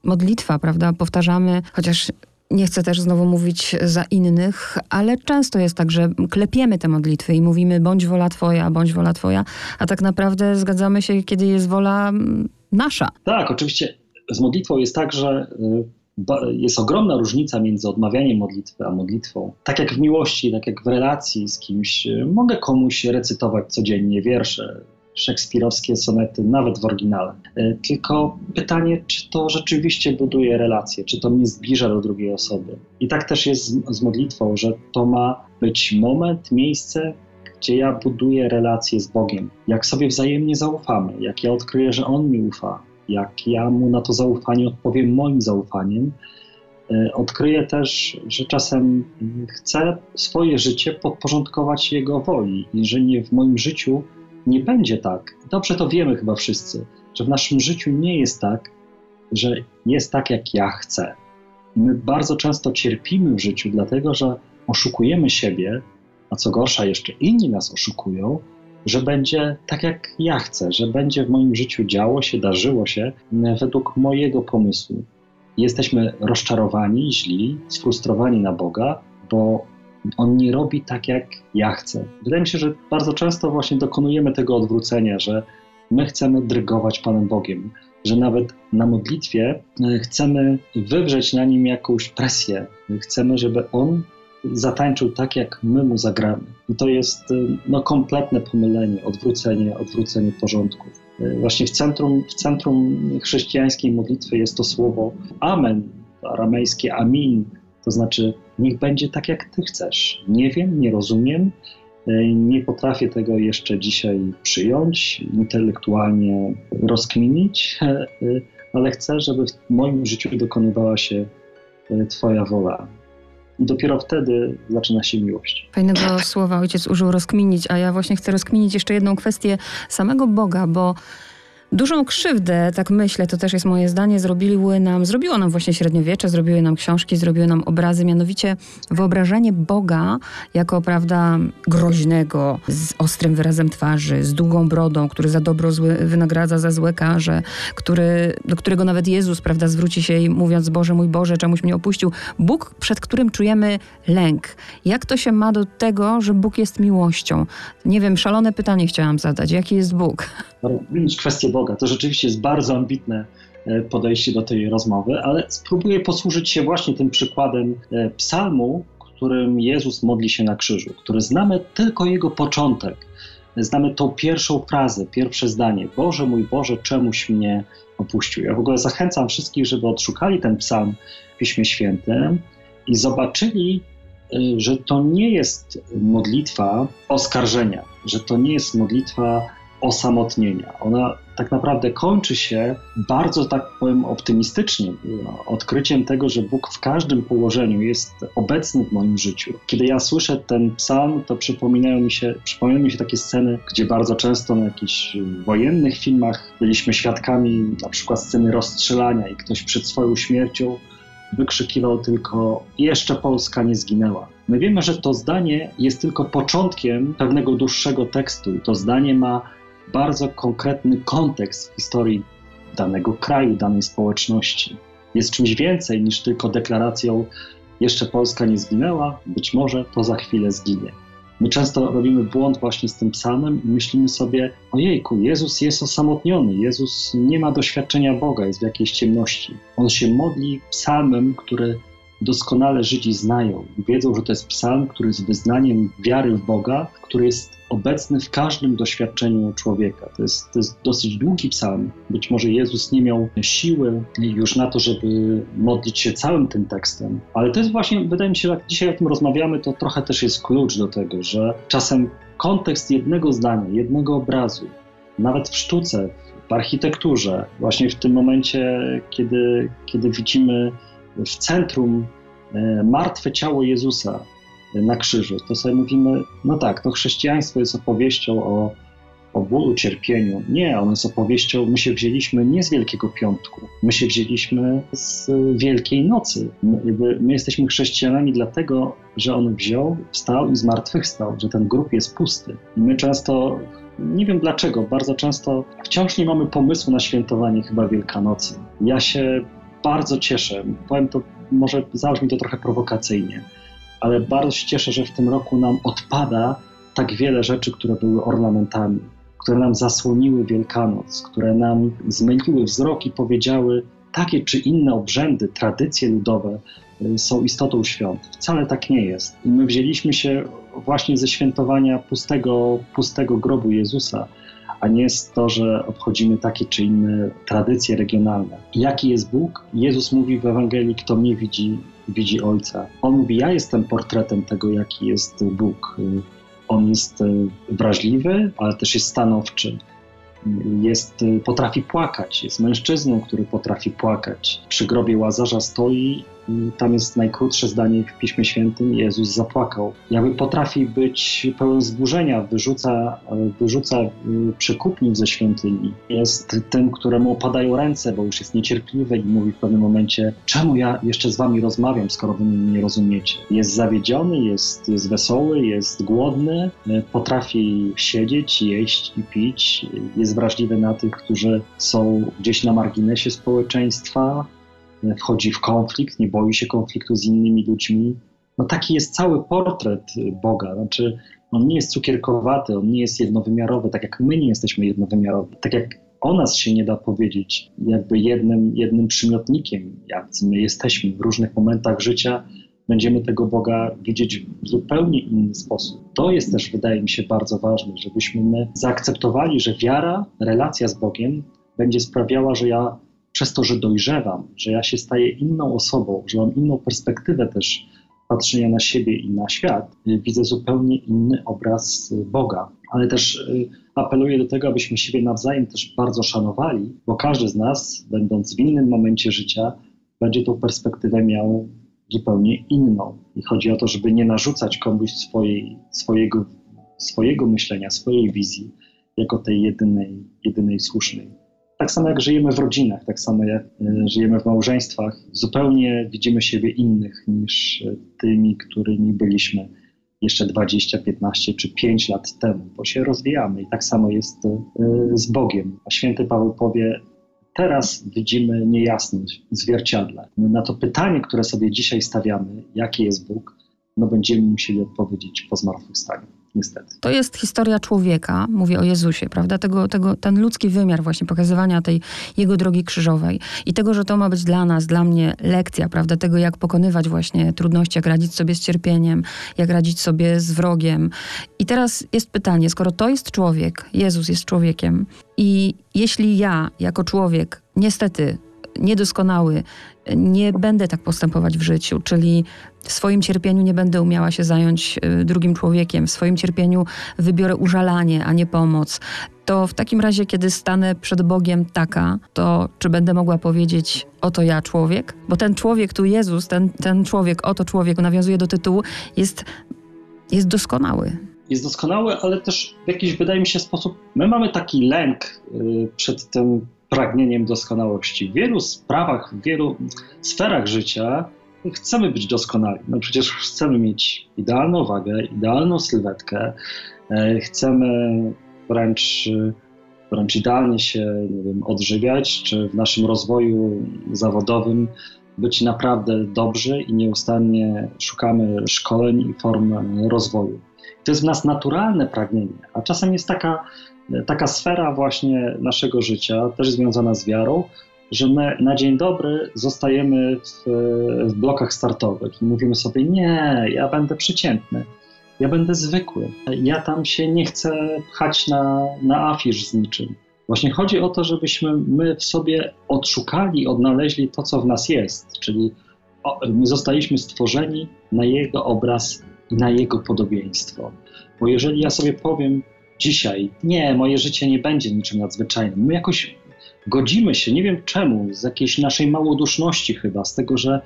S1: modlitwa, prawda? Powtarzamy, chociaż nie chcę też znowu mówić za innych, ale często jest tak, że klepiemy te modlitwy i mówimy bądź wola Twoja, bądź wola Twoja, a tak naprawdę zgadzamy się, kiedy jest wola mm, nasza.
S2: Tak, oczywiście z modlitwą jest tak, że y, jest ogromna różnica między odmawianiem modlitwy a modlitwą. Tak jak w miłości, tak jak w relacji z kimś, y, mogę komuś recytować codziennie wiersze, szekspirowskie sonety, nawet w oryginale. E, tylko pytanie, czy to rzeczywiście buduje relacje, czy to mnie zbliża do drugiej osoby. I tak też jest z, z modlitwą, że to ma być moment, miejsce, gdzie ja buduję relacje z Bogiem. Jak sobie wzajemnie zaufamy, jak ja odkryję, że On mi ufa, jak ja mu na to zaufanie odpowiem moim zaufaniem, e, odkryję też, że czasem chcę swoje życie podporządkować Jego woli i że nie w moim życiu nie będzie tak. Dobrze to wiemy chyba wszyscy, że w naszym życiu nie jest tak, że jest tak, jak ja chcę. My bardzo często cierpimy w życiu, dlatego że oszukujemy siebie, a co gorsza, jeszcze inni nas oszukują, że będzie tak, jak ja chcę, że będzie w moim życiu działo się, darzyło się według mojego pomysłu. Jesteśmy rozczarowani, źli, sfrustrowani na Boga, bo on nie robi tak, jak ja chcę. Wydaje mi się, że bardzo często właśnie dokonujemy tego odwrócenia, że my chcemy drygować Panem Bogiem, że nawet na modlitwie e, chcemy wywrzeć na nim jakąś presję. Chcemy, żeby on zatańczył tak, jak my mu zagramy. I to jest e, no, kompletne pomylenie, odwrócenie, odwrócenie porządków. E, właśnie w centrum, w centrum chrześcijańskiej modlitwy jest to słowo Amen, aramejskie Amin, to znaczy, niech będzie tak, jak Ty chcesz. Nie wiem, nie rozumiem, Nie potrafię tego jeszcze dzisiaj przyjąć, intelektualnie rozkminić, ale chcę, żeby w moim życiu dokonywała się Twoja wola. I dopiero wtedy zaczyna się miłość.
S1: Fajnego słowa ojciec użył rozkminić, a ja właśnie chcę rozkminić jeszcze jedną kwestię samego Boga, bo Dużą krzywdę, tak myślę, to też jest moje zdanie, zrobiły nam, zrobiło nam właśnie średniowiecze, zrobiły nam książki, zrobiły nam obrazy, mianowicie wyobrażenie Boga jako, prawda, groźnego, z ostrym wyrazem twarzy, z długą brodą, który za dobro zły, wynagradza za złe karze, który, do którego nawet Jezus, prawda, zwróci się i mówiąc, Boże, mój Boże, czemuś mnie opuścił. Bóg, przed którym czujemy lęk. Jak to się ma do tego, że Bóg jest miłością? Nie wiem, szalone pytanie chciałam zadać. Jaki jest Bóg?
S2: Rozwinąć kwestię Boga. To rzeczywiście jest bardzo ambitne e, podejście do tej rozmowy, ale spróbuję posłużyć się właśnie tym przykładem e, psalmu, którym Jezus modli się na krzyżu, który znamy tylko jego początek. Znamy tą pierwszą frazę, pierwsze zdanie. Boże mój Boże, czemuś mnie opuścił. Ja w ogóle zachęcam wszystkich, żeby odszukali ten psalm w Piśmie Świętym i zobaczyli, e, że to nie jest modlitwa oskarżenia, że to nie jest modlitwa osamotnienia. Ona tak naprawdę kończy się bardzo, tak powiem, optymistycznie, odkryciem tego, że Bóg w każdym położeniu jest obecny w moim życiu. Kiedy ja słyszę ten psalm, to przypominają mi się, przypominają mi się takie sceny, gdzie bardzo często na jakichś wojennych filmach byliśmy świadkami na przykład sceny rozstrzelania i ktoś przed swoją śmiercią wykrzykiwał tylko jeszcze Polska nie zginęła. My wiemy, że to zdanie jest tylko początkiem pewnego dłuższego tekstu i to zdanie ma bardzo konkretny kontekst historii danego kraju, danej społeczności. Jest czymś więcej niż tylko deklaracją jeszcze Polska nie zginęła, być może to za chwilę zginie. My często robimy błąd właśnie z tym psalmem i myślimy sobie, ojejku, Jezus jest osamotniony, Jezus nie ma doświadczenia Boga, jest w jakiejś ciemności. On się modli psalmem, który doskonale Żydzi znają wiedzą, że to jest psalm, który jest wyznaniem wiary w Boga, który jest obecny w każdym doświadczeniu człowieka. To jest, to jest dosyć długi psalm. Być może Jezus nie miał siły już na to, żeby modlić się całym tym tekstem, ale to jest właśnie, wydaje mi się, że dzisiaj o tym rozmawiamy, to trochę też jest klucz do tego, że czasem kontekst jednego zdania, jednego obrazu, nawet w sztuce, w architekturze, właśnie w tym momencie, kiedy, kiedy widzimy w centrum e, martwe ciało Jezusa na krzyżu, to sobie mówimy, no tak, to chrześcijaństwo jest opowieścią o, o bólu, cierpieniu. Nie, ono jest opowieścią, my się wzięliśmy nie z Wielkiego Piątku, my się wzięliśmy z Wielkiej Nocy. My, my jesteśmy chrześcijanami dlatego, że On wziął, wstał i zmartwychwstał, że ten grób jest pusty. I my często nie wiem dlaczego, bardzo często wciąż nie mamy pomysłu na świętowanie chyba Wielkanocy. Ja się bardzo cieszę, powiem to, może zabrzmi to trochę prowokacyjnie, ale bardzo się cieszę, że w tym roku nam odpada tak wiele rzeczy, które były ornamentami, które nam zasłoniły Wielkanoc, które nam zmyliły wzrok i powiedziały, takie czy inne obrzędy, tradycje ludowe y, są istotą świąt. Wcale tak nie jest. My wzięliśmy się właśnie ze świętowania pustego, pustego grobu Jezusa a nie jest to, że obchodzimy takie czy inne tradycje regionalne. Jaki jest Bóg? Jezus mówi w Ewangelii, kto mnie widzi, widzi Ojca. On mówi, ja jestem portretem tego, jaki jest Bóg. On jest e, wrażliwy, ale też jest stanowczy. Jest, e, potrafi płakać, jest mężczyzną, który potrafi płakać. Przy grobie Łazarza stoi tam jest najkrótsze zdanie w Piśmie Świętym, Jezus zapłakał. Jakby potrafi być pełen zburzenia, wyrzuca, wyrzuca y, przekupniów ze świątyni. Jest tym, któremu opadają ręce, bo już jest niecierpliwy i mówi w pewnym momencie, czemu ja jeszcze z wami rozmawiam, skoro wy mnie nie rozumiecie. Jest zawiedziony, jest, jest wesoły, jest głodny, y, potrafi siedzieć, jeść i pić, jest wrażliwy na tych, którzy są gdzieś na marginesie społeczeństwa, wchodzi w konflikt, nie boi się konfliktu z innymi ludźmi. No taki jest cały portret Boga. Znaczy, on nie jest cukierkowaty, on nie jest jednowymiarowy, tak jak my nie jesteśmy jednowymiarowi. Tak jak o nas się nie da powiedzieć jakby jednym, jednym przymiotnikiem, jak my jesteśmy w różnych momentach życia, będziemy tego Boga widzieć w zupełnie inny sposób. To jest też, wydaje mi się, bardzo ważne, żebyśmy my zaakceptowali, że wiara, relacja z Bogiem będzie sprawiała, że ja przez to, że dojrzewam, że ja się staję inną osobą, że mam inną perspektywę też patrzenia na siebie i na świat, widzę zupełnie inny obraz Boga. Ale też apeluję do tego, abyśmy siebie nawzajem też bardzo szanowali, bo każdy z nas, będąc w innym momencie życia, będzie tą perspektywę miał zupełnie inną. I chodzi o to, żeby nie narzucać komuś swojej, swojego, swojego myślenia, swojej wizji jako tej jedynej, jedynej słusznej. Tak samo jak żyjemy w rodzinach, tak samo jak e, żyjemy w małżeństwach, zupełnie widzimy siebie innych niż e, tymi, którymi byliśmy jeszcze 20, 15 czy 5 lat temu, bo się rozwijamy i tak samo jest e, z Bogiem. A święty Paweł powie, teraz widzimy niejasność w zwierciadle. Na to pytanie, które sobie dzisiaj stawiamy, jaki jest Bóg, no będziemy musieli odpowiedzieć po zmartwychwstaniu niestety.
S1: To jest historia człowieka, mówię o Jezusie, prawda? Tego, tego, ten ludzki wymiar właśnie pokazywania tej jego drogi krzyżowej i tego, że to ma być dla nas, dla mnie lekcja, prawda? Tego, jak pokonywać właśnie trudności, jak radzić sobie z cierpieniem, jak radzić sobie z wrogiem. I teraz jest pytanie, skoro to jest człowiek, Jezus jest człowiekiem i jeśli ja jako człowiek niestety niedoskonały, nie będę tak postępować w życiu, czyli w swoim cierpieniu nie będę umiała się zająć y, drugim człowiekiem, w swoim cierpieniu wybiorę użalanie, a nie pomoc. To w takim razie, kiedy stanę przed Bogiem taka, to czy będę mogła powiedzieć, oto ja człowiek? Bo ten człowiek, tu Jezus, ten, ten człowiek, oto człowiek, nawiązuje do tytułu, jest, jest doskonały
S2: jest doskonały, ale też w jakiś, wydaje mi się, sposób. My mamy taki lęk y, przed tym pragnieniem doskonałości. W wielu sprawach, w wielu sferach życia chcemy być doskonali. No przecież chcemy mieć idealną wagę, idealną sylwetkę, e, chcemy wręcz, wręcz idealnie się nie wiem, odżywiać, czy w naszym rozwoju zawodowym być naprawdę dobrzy i nieustannie szukamy szkoleń i form rozwoju. To jest w nas naturalne pragnienie, a czasem jest taka taka sfera właśnie naszego życia, też związana z wiarą, że my na dzień dobry zostajemy w, w blokach startowych i mówimy sobie: Nie, ja będę przeciętny, ja będę zwykły, ja tam się nie chcę pchać na, na afisz z niczym. Właśnie chodzi o to, żebyśmy my w sobie odszukali, odnaleźli to, co w nas jest, czyli my zostaliśmy stworzeni na Jego obraz i na Jego podobieństwo. Bo jeżeli ja sobie powiem, dzisiaj, nie, moje życie nie będzie niczym nadzwyczajnym. My jakoś godzimy się, nie wiem czemu, z jakiejś naszej małoduszności chyba, z tego, że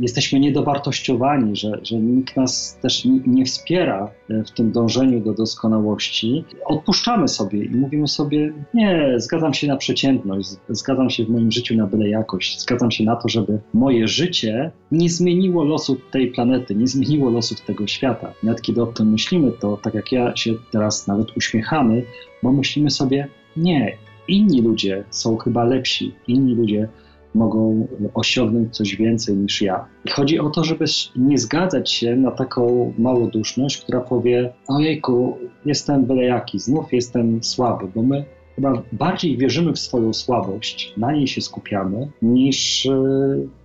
S2: jesteśmy niedowartościowani, że, że nikt nas też nie wspiera y, w tym dążeniu do doskonałości, odpuszczamy sobie i mówimy sobie: Nie, zgadzam się na przeciętność, zgadzam się w moim życiu na byle jakość, zgadzam się na to, żeby moje życie nie zmieniło losów tej planety, nie zmieniło losów tego świata. Nawet kiedy o tym myślimy, to tak jak ja się teraz nawet uśmiechamy, bo myślimy sobie: Nie, inni ludzie są chyba lepsi, inni ludzie mogą osiągnąć coś więcej niż ja. I chodzi o to, żeby nie zgadzać się na taką małoduszność, która powie: Ojejku, jestem byle jaki, znów jestem słaby, bo my chyba bardziej wierzymy w swoją słabość, na niej się skupiamy, niż e,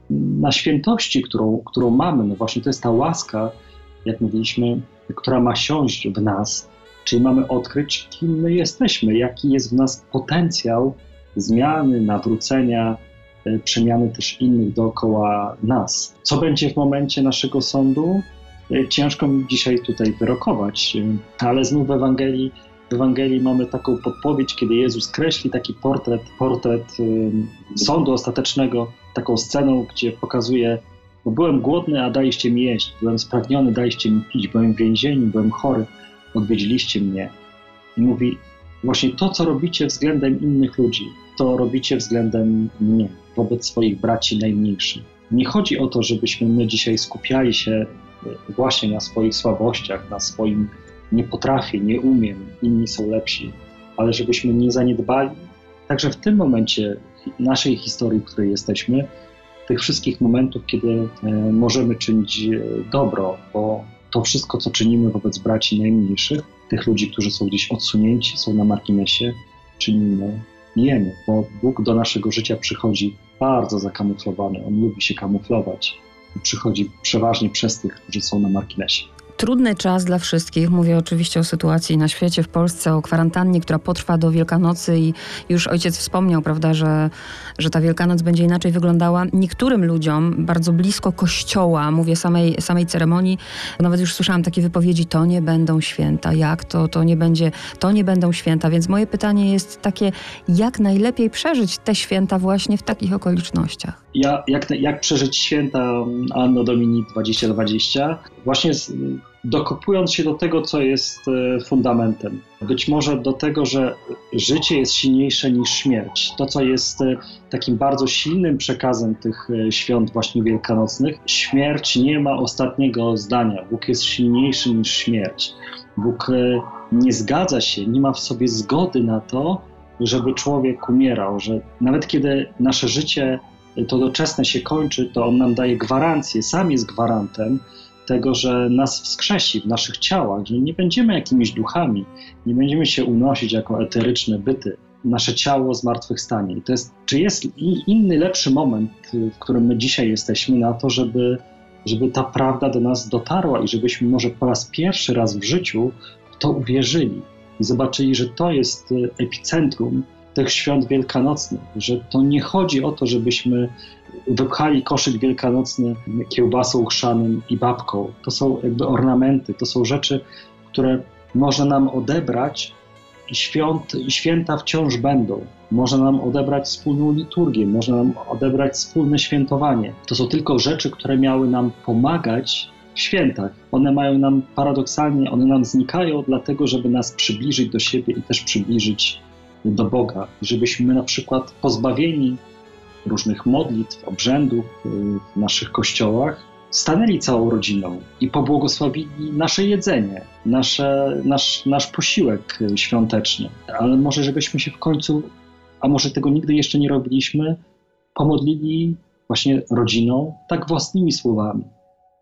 S2: na świętości, którą, którą mamy. No właśnie to jest ta łaska, jak mówiliśmy, która ma siąść w nas, czyli mamy odkryć, kim my jesteśmy, jaki jest w nas potencjał zmiany, nawrócenia, przemiany też innych dookoła nas. Co będzie w momencie naszego sądu? E, ciężko mi dzisiaj tutaj wyrokować, e, ale znów w Ewangelii, w Ewangelii mamy taką podpowiedź, kiedy Jezus kreśli taki portret, portret sądu ostatecznego, taką sceną, gdzie pokazuje, bo byłem głodny, a daliście mi jeść, byłem spragniony, daliście mi pić, byłem w więzieniu, byłem chory, odwiedziliście mnie. I mówi, właśnie to, co robicie względem innych ludzi, to robicie względem mnie wobec swoich braci najmniejszych. Nie chodzi o to, żebyśmy my dzisiaj skupiali się e, właśnie na swoich słabościach, na swoim nie potrafię, nie umiem, inni są lepsi, ale żebyśmy nie zaniedbali także w tym momencie naszej historii, w której jesteśmy, tych wszystkich momentów, kiedy e, możemy czynić e, dobro, bo to wszystko, co czynimy wobec braci najmniejszych, tych ludzi, którzy są gdzieś odsunięci, są na marginesie, czynimy jemy, bo Bóg do naszego życia przychodzi bardzo zakamuflowany. On lubi się kamuflować i przychodzi przeważnie przez tych, którzy są na marginesie.
S1: Trudny czas dla wszystkich. Mówię oczywiście o sytuacji na świecie, w Polsce, o kwarantannie, która potrwa do Wielkanocy i już ojciec wspomniał, prawda, że, że ta Wielkanoc będzie inaczej wyglądała. Niektórym ludziom bardzo blisko kościoła, mówię samej, samej ceremonii, nawet już słyszałam takie wypowiedzi, to nie będą święta. Jak to? To nie będzie, to nie będą święta. Więc moje pytanie jest takie, jak najlepiej przeżyć te święta właśnie w takich okolicznościach?
S2: Ja, jak, jak przeżyć święta Anno Domini 2020? Właśnie z, dokopując się do tego, co jest e, fundamentem. Być może do tego, że życie jest silniejsze niż śmierć. To, co jest e, takim bardzo silnym przekazem tych e, świąt właśnie wielkanocnych, śmierć nie ma ostatniego zdania. Bóg jest silniejszy niż śmierć. Bóg nie zgadza się, nie ma w sobie zgody na to, żeby człowiek umierał, że nawet kiedy nasze życie to doczesne się kończy, to on nam daje gwarancję, sam jest gwarantem tego, że nas wskrzesi w naszych ciałach, że nie będziemy jakimiś duchami, nie będziemy się unosić jako eteryczne byty. Nasze ciało zmartwychwstanie. I to jest, czy jest inny, lepszy moment, w którym my dzisiaj jesteśmy, na to, żeby, żeby ta prawda do nas dotarła i żebyśmy może po raz pierwszy raz w życiu w to uwierzyli i zobaczyli, że to jest epicentrum tych świąt wielkanocnych, że to nie chodzi o to, żebyśmy wypchali koszyk wielkanocny kiełbasą chrzanym i babką. To są jakby ornamenty, to są rzeczy, które można nam odebrać i, świąt, święta wciąż będą. Można nam odebrać wspólną liturgię, można nam odebrać wspólne świętowanie. To są tylko rzeczy, które miały nam pomagać w świętach. One mają nam paradoksalnie, one nam znikają dlatego, żeby nas przybliżyć do siebie i też przybliżyć do Boga, żebyśmy na przykład pozbawieni różnych modlitw, obrzędów y, w naszych kościołach, stanęli całą rodziną i pobłogosławili nasze jedzenie, nasze, nasz, nasz posiłek świąteczny. Ale może żebyśmy się w końcu, a może tego nigdy jeszcze nie robiliśmy, pomodlili właśnie rodziną tak własnymi słowami,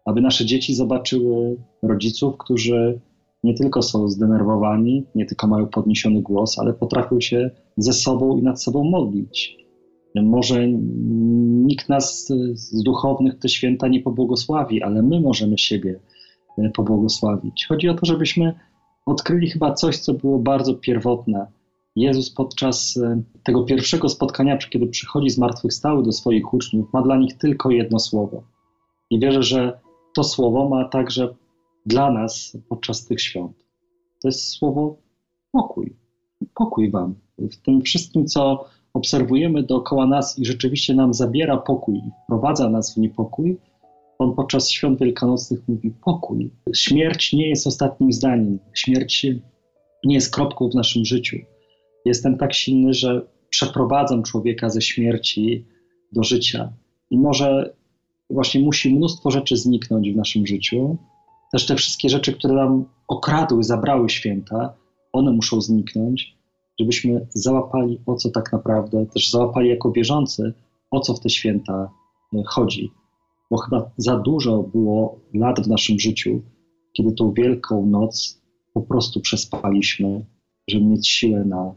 S2: aby nasze dzieci zobaczyły rodziców, którzy nie tylko są zdenerwowani, nie tylko mają podniesiony głos, ale potrafią się ze sobą i nad sobą modlić. Może nikt nas z duchownych te święta nie pobłogosławi, ale my możemy siebie e, pobłogosławić. Chodzi o to, żebyśmy odkryli chyba coś, co było bardzo pierwotne. Jezus podczas e, tego pierwszego spotkania, kiedy przychodzi zmartwychwstały do swoich uczniów, ma dla nich tylko jedno słowo. I wierzę, że to słowo ma także dla nas podczas tych świąt. To jest słowo pokój. Pokój Wam. W tym wszystkim, co obserwujemy dookoła nas i rzeczywiście nam zabiera pokój wprowadza nas w niepokój, on podczas świąt wielkanocnych mówi pokój. Śmierć nie jest ostatnim zdaniem. Śmierć nie jest kropką w naszym życiu. Jestem tak silny, że przeprowadzam człowieka ze śmierci do życia. I może właśnie musi mnóstwo rzeczy zniknąć w naszym życiu, też te wszystkie rzeczy, które nam okradły, zabrały święta, one muszą zniknąć, żebyśmy załapali, o co tak naprawdę, też załapali jako wierzący, o co w te święta e, chodzi. Bo chyba za dużo było lat w naszym życiu, kiedy tą wielką noc po prostu przespaliśmy, żeby mieć siłę na,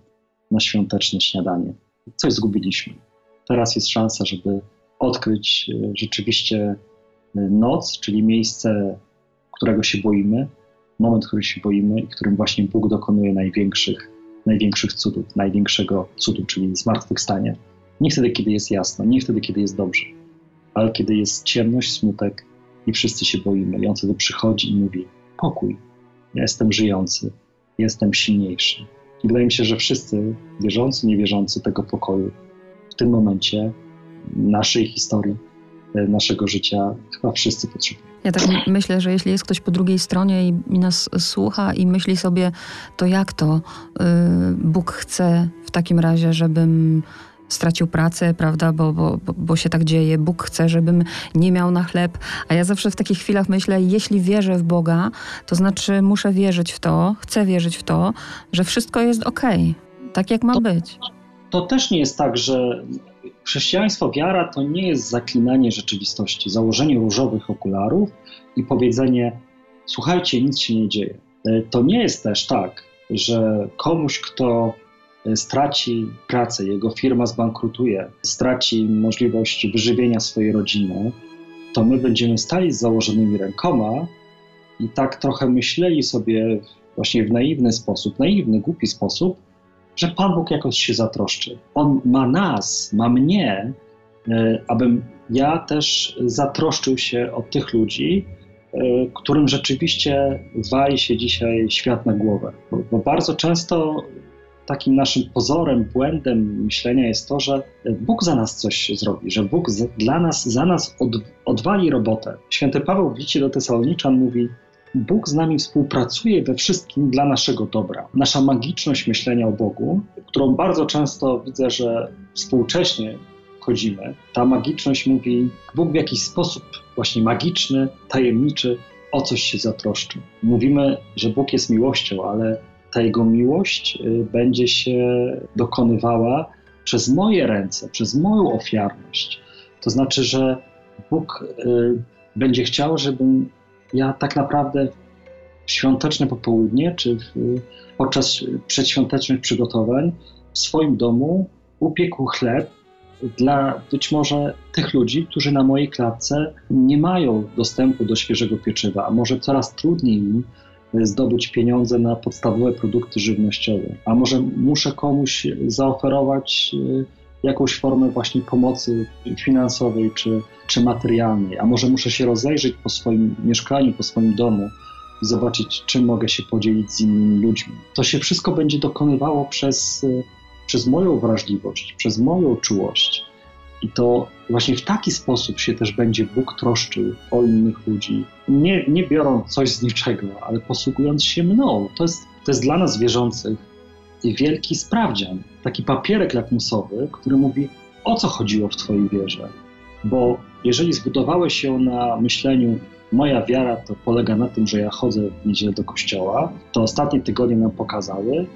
S2: na świąteczne śniadanie. Coś zgubiliśmy. Teraz jest szansa, żeby odkryć e, rzeczywiście e, noc, czyli miejsce którego się boimy, moment, który się boimy i którym właśnie Bóg dokonuje największych, największych cudów, największego cudu, czyli zmartwychwstania. Nie wtedy, kiedy jest jasno, nie wtedy, kiedy jest dobrze, ale kiedy jest ciemność, smutek i wszyscy się boimy. I on wtedy przychodzi i mówi: Pokój, ja jestem żyjący, jestem silniejszy. I wydaje mi się, że wszyscy, wierzący, niewierzący tego pokoju, w tym momencie naszej historii, e, naszego życia, chyba wszyscy potrzebują.
S1: Ja tak myślę, że jeśli jest ktoś po drugiej stronie i, i nas słucha i myśli sobie, to jak to y, Bóg chce w takim razie, żebym stracił pracę, prawda, bo, bo, bo się tak dzieje. Bóg chce, żebym nie miał na chleb. A ja zawsze w takich chwilach myślę, jeśli wierzę w Boga, to znaczy muszę wierzyć w to, chcę wierzyć w to, że wszystko jest okej, okay, tak jak ma
S2: to,
S1: być.
S2: To też nie jest tak, że Chrześcijaństwo, wiara to nie jest zaklinanie rzeczywistości, założenie różowych okularów i powiedzenie: Słuchajcie, nic się nie dzieje. E, to nie jest też tak, że komuś, kto e, straci pracę, jego firma zbankrutuje, straci możliwość wyżywienia swojej rodziny, to my będziemy stali z założonymi rękoma i tak trochę myśleli sobie właśnie w naiwny sposób, naiwny, głupi sposób, że Pan Bóg jakoś się zatroszczy. On ma nas, ma mnie, e, abym ja też zatroszczył się o tych ludzi, e, którym rzeczywiście wali się dzisiaj świat na głowę. Bo, bo bardzo często takim naszym pozorem, błędem myślenia jest to, że Bóg za nas coś zrobi, że Bóg dla nas, za nas od, odwali robotę. Święty Paweł w liście do Tesaloniczan mówi, Bóg z nami współpracuje we wszystkim dla naszego dobra. Nasza magiczność myślenia o Bogu, którą bardzo często widzę, że współcześnie chodzimy, ta magiczność mówi, Bóg w jakiś sposób właśnie magiczny, tajemniczy o coś się zatroszczy. Mówimy, że Bóg jest miłością, ale ta Jego miłość y, będzie się dokonywała przez moje ręce, przez moją ofiarność. To znaczy, że Bóg y, będzie chciał, żebym ja tak naprawdę w świąteczne popołudnie, czy w, podczas przedświątecznych przygotowań w swoim domu upiekł chleb dla być może tych ludzi, którzy na mojej klatce nie mają dostępu do świeżego pieczywa, a może coraz trudniej im zdobyć pieniądze na podstawowe produkty żywnościowe, a może muszę komuś zaoferować e, jakąś formę właśnie pomocy finansowej czy, czy materialnej, a może muszę się rozejrzeć po swoim mieszkaniu, po swoim domu zobaczyć, czym mogę się podzielić z innymi ludźmi. To się wszystko będzie dokonywało przez, e, przez moją wrażliwość, przez moją czułość. I to właśnie w taki sposób się też będzie Bóg troszczył o innych ludzi, nie, nie biorąc coś z niczego, ale posługując się mną. To jest, to jest dla nas wierzących wielki sprawdzian, taki papierek lakmusowy, który mówi, o co chodziło w Twojej wierze. Bo jeżeli zbudowałeś się na myśleniu, moja wiara to polega na tym, że ja chodzę w niedzielę do kościoła, to ostatnie tygodnie nam pokazały,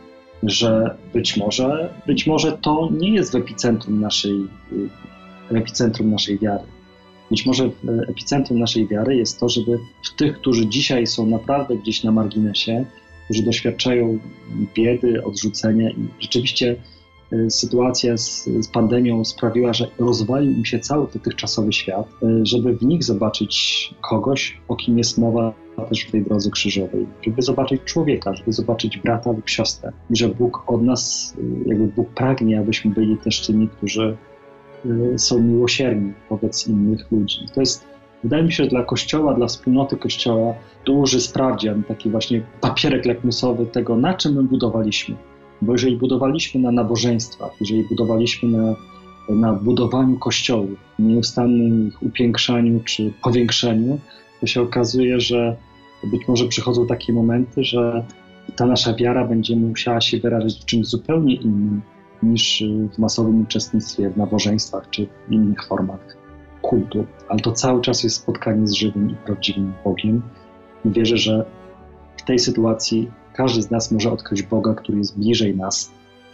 S2: że być może, być może to nie jest w epicentrum naszej, w epicentrum naszej wiary. Być może w epicentrum naszej wiary jest to, żeby w tych, którzy dzisiaj są naprawdę gdzieś na marginesie, którzy doświadczają biedy, odrzucenia i rzeczywiście e, sytuacja z, z, pandemią sprawiła, że rozwalił im się cały dotychczasowy świat, e, żeby w nich zobaczyć kogoś, o kim jest mowa też w tej drodze krzyżowej, żeby zobaczyć człowieka, żeby zobaczyć brata lub siostrę, i że Bóg od nas, y, jakby Bóg pragnie, abyśmy byli też tymi, którzy są miłosierni wobec innych ludzi. To jest, wydaje mi się, dla Kościoła, dla wspólnoty Kościoła duży sprawdzian, taki właśnie papierek lakmusowy tego, na czym my budowaliśmy. Bo jeżeli budowaliśmy na nabożeństwach, jeżeli budowaliśmy na, na budowaniu kościołów, nieustannym ich upiększaniu czy powiększeniu, to się okazuje, że być może przychodzą takie momenty, że ta nasza wiara będzie musiała się wyrazić w czymś zupełnie innym niż w masowym uczestnictwie w nabożeństwach czy w innych formach kultu. Ale to cały czas jest spotkanie z żywym i prawdziwym Bogiem. I wierzę, że w tej sytuacji każdy z nas może odkryć Boga, który jest bliżej nas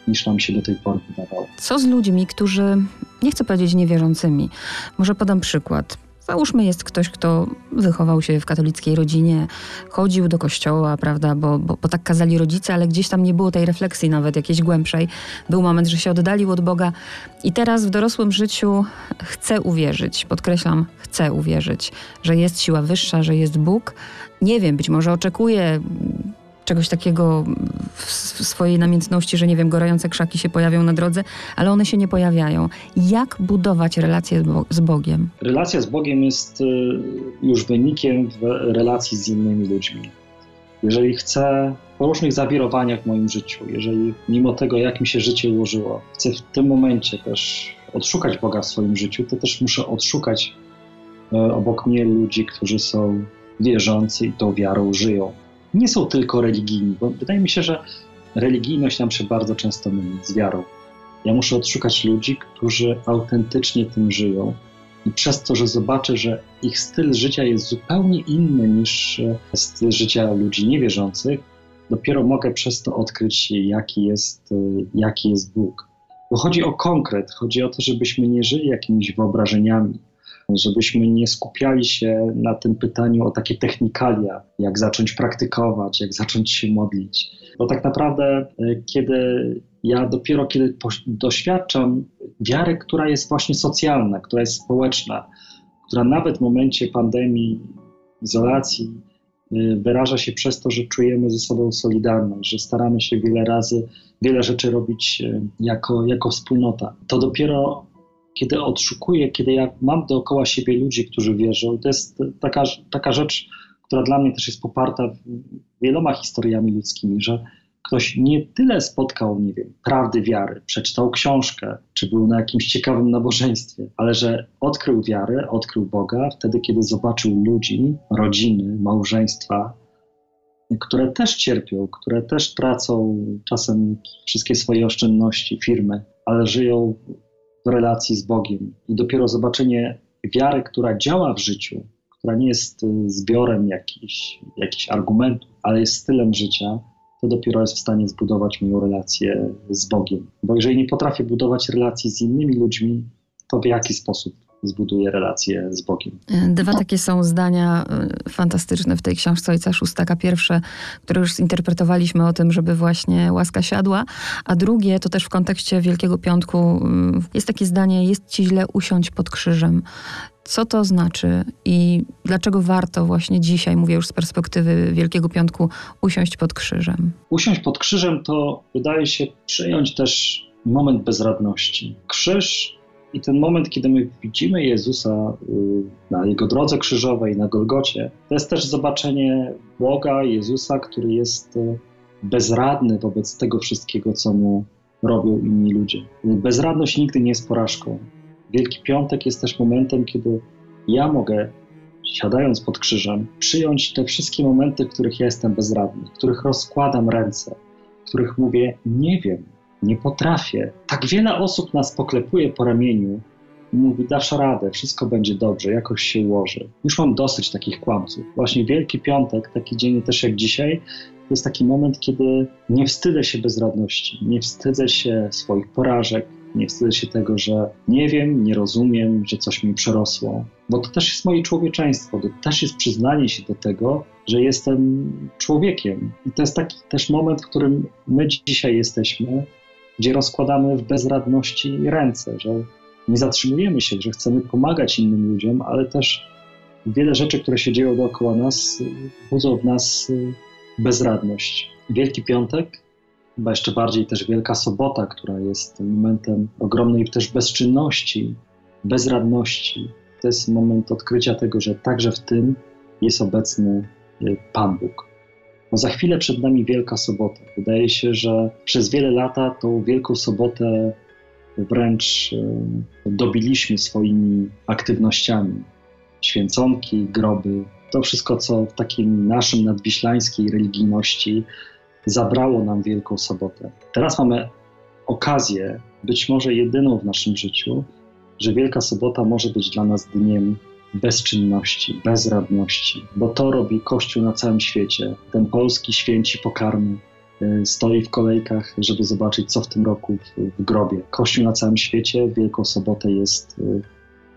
S2: niż nam się do tej pory wydawało.
S1: Co z ludźmi, którzy, nie chcę powiedzieć niewierzącymi, może podam przykład. Załóżmy, jest ktoś, kto wychował się w katolickiej rodzinie, chodził do kościoła, prawda, bo, bo, bo, tak kazali rodzice, ale gdzieś tam nie było tej refleksji nawet jakiejś głębszej. Był moment, że się oddalił od Boga i teraz w dorosłym życiu chce uwierzyć, podkreślam, chce uwierzyć, że jest siła wyższa, że jest Bóg. Nie wiem, być może oczekuje czegoś takiego w swojej namiętności, że nie wiem, gorące krzaki się pojawią na drodze, ale one się nie pojawiają. Jak budować relację z Bogiem?
S2: Relacja z Bogiem jest y, już wynikiem relacji z innymi ludźmi. Jeżeli chcę po różnych zawirowaniach w moim życiu, jeżeli mimo tego, jak mi się życie ułożyło, chcę w tym momencie też odszukać Boga w swoim życiu, to też muszę odszukać y, obok mnie ludzi, którzy są wierzący i tą wiarą żyją nie są tylko religijni, bo wydaje mi się, że religijność nam się bardzo często myli z wiarą. Ja muszę odszukać ludzi, którzy autentycznie tym żyją i przez to, że zobaczę, że ich styl życia jest zupełnie inny niż e, styl życia ludzi niewierzących, dopiero mogę przez to odkryć, jaki jest, e, jaki jest Bóg. Bo chodzi o konkret, chodzi o to, żebyśmy nie żyli jakimiś wyobrażeniami, żebyśmy nie skupiali się na tym pytaniu o takie technikalia, jak zacząć praktykować, jak zacząć się modlić. Bo tak naprawdę, e, kiedy ja dopiero kiedy doświadczam wiary, która jest właśnie socjalna, która jest społeczna, która nawet w momencie pandemii, izolacji y, wyraża się przez to, że czujemy ze sobą solidarność, że staramy się wiele razy, wiele rzeczy robić y, jako, jako wspólnota. To dopiero kiedy odszukuję, kiedy ja mam dookoła siebie ludzi, którzy wierzą, to jest taka, taka rzecz, która dla mnie też jest poparta wieloma historiami ludzkimi, że ktoś nie tyle spotkał, nie wiem, prawdy wiary, przeczytał książkę, czy był na jakimś ciekawym nabożeństwie, ale że odkrył wiarę, odkrył Boga wtedy, kiedy zobaczył ludzi, rodziny, małżeństwa, które też cierpią, które też tracą czasem wszystkie swoje oszczędności, firmy, ale żyją w relacji z Bogiem. I dopiero zobaczenie wiary, która działa w życiu, która nie jest y, zbiorem jakichś, jakichś argumentów, ale jest stylem życia, to dopiero jest w stanie zbudować moją relację z Bogiem. Bo jeżeli nie potrafię budować relacji z innymi ludźmi, to w jaki sposób zbuduje relację z Bogiem.
S1: Dwa takie są zdania y, fantastyczne w tej książce Ojca Szóstaka. Pierwsze, które już zinterpretowaliśmy o tym, żeby właśnie łaska siadła, a drugie to też w kontekście Wielkiego Piątku y, jest takie zdanie, jest ci źle usiąść pod krzyżem. Co to znaczy i dlaczego warto właśnie dzisiaj, mówię już z perspektywy Wielkiego Piątku, usiąść pod krzyżem?
S2: Usiąść pod krzyżem to wydaje się przyjąć też moment bezradności. Krzyż i ten moment, kiedy my widzimy Jezusa y, na Jego drodze krzyżowej, na Golgocie, to jest też zobaczenie Boga, Jezusa, który jest y, bezradny wobec tego wszystkiego, co Mu robią inni ludzie. Bezradność nigdy nie jest porażką. Wielki Piątek jest też momentem, kiedy ja mogę, siadając pod krzyżem, przyjąć te wszystkie momenty, w których ja jestem bezradny, w których rozkładam ręce, w których mówię: Nie wiem, nie potrafię. Tak wiele osób nas poklepuje po ramieniu i mówi: Dasz radę, wszystko będzie dobrze, jakoś się ułoży. Już mam dosyć takich kłamców. Właśnie Wielki Piątek, taki dzień też jak dzisiaj, to jest taki moment, kiedy nie wstydzę się bezradności, nie wstydzę się swoich porażek, nie wstydzę się tego, że nie wiem, nie rozumiem, że coś mi przerosło, bo to też jest moje człowieczeństwo, to też jest przyznanie się do tego, że jestem człowiekiem. I to jest taki też moment, w którym my dzisiaj jesteśmy, gdzie rozkładamy w bezradności ręce, że nie zatrzymujemy się, że chcemy pomagać innym ludziom, ale też wiele rzeczy, które się dzieją dookoła nas, budzą w nas bezradność. Wielki Piątek chyba jeszcze bardziej też Wielka Sobota, która jest momentem ogromnej też bezczynności, bezradności. To jest moment odkrycia tego, że także w tym jest obecny y, Pan Bóg. No za chwilę przed nami Wielka Sobota. Wydaje się, że przez wiele lata tą Wielką Sobotę wręcz y, dobiliśmy swoimi aktywnościami. Święconki, groby, to wszystko, co w takim naszym nadwiślańskiej religijności zabrało nam Wielką Sobotę. Teraz mamy okazję, być może jedyną w naszym życiu, że Wielka Sobota może być dla nas dniem bezczynności, bezradności, bo to robi Kościół na całym świecie. Ten polski święci pokarmy y, stoi w kolejkach, żeby zobaczyć, co w tym roku w, w grobie. Kościół na całym świecie w Wielką Sobotę jest y,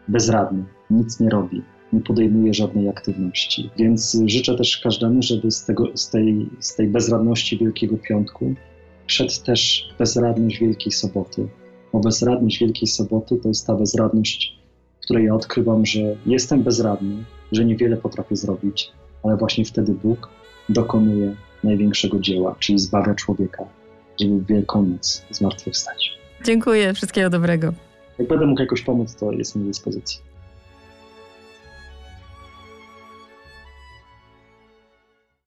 S2: bezradny, nic nie robi nie podejmuje żadnej aktywności. Więc życzę też każdemu, żeby z, tego, z, tej, z tej bezradności Wielkiego Piątku wszedł też bezradność Wielkiej Soboty. Bo bezradność Wielkiej Soboty to jest ta bezradność, której ja odkrywam, że jestem bezradny, że niewiele potrafię zrobić, ale właśnie wtedy Bóg dokonuje największego dzieła, czyli zbawia człowieka, żeby w Wielką Noc zmartwychwstać.
S1: Dziękuję, wszystkiego dobrego.
S2: Jak będę mógł jakoś pomóc, to jestem do dyspozycji.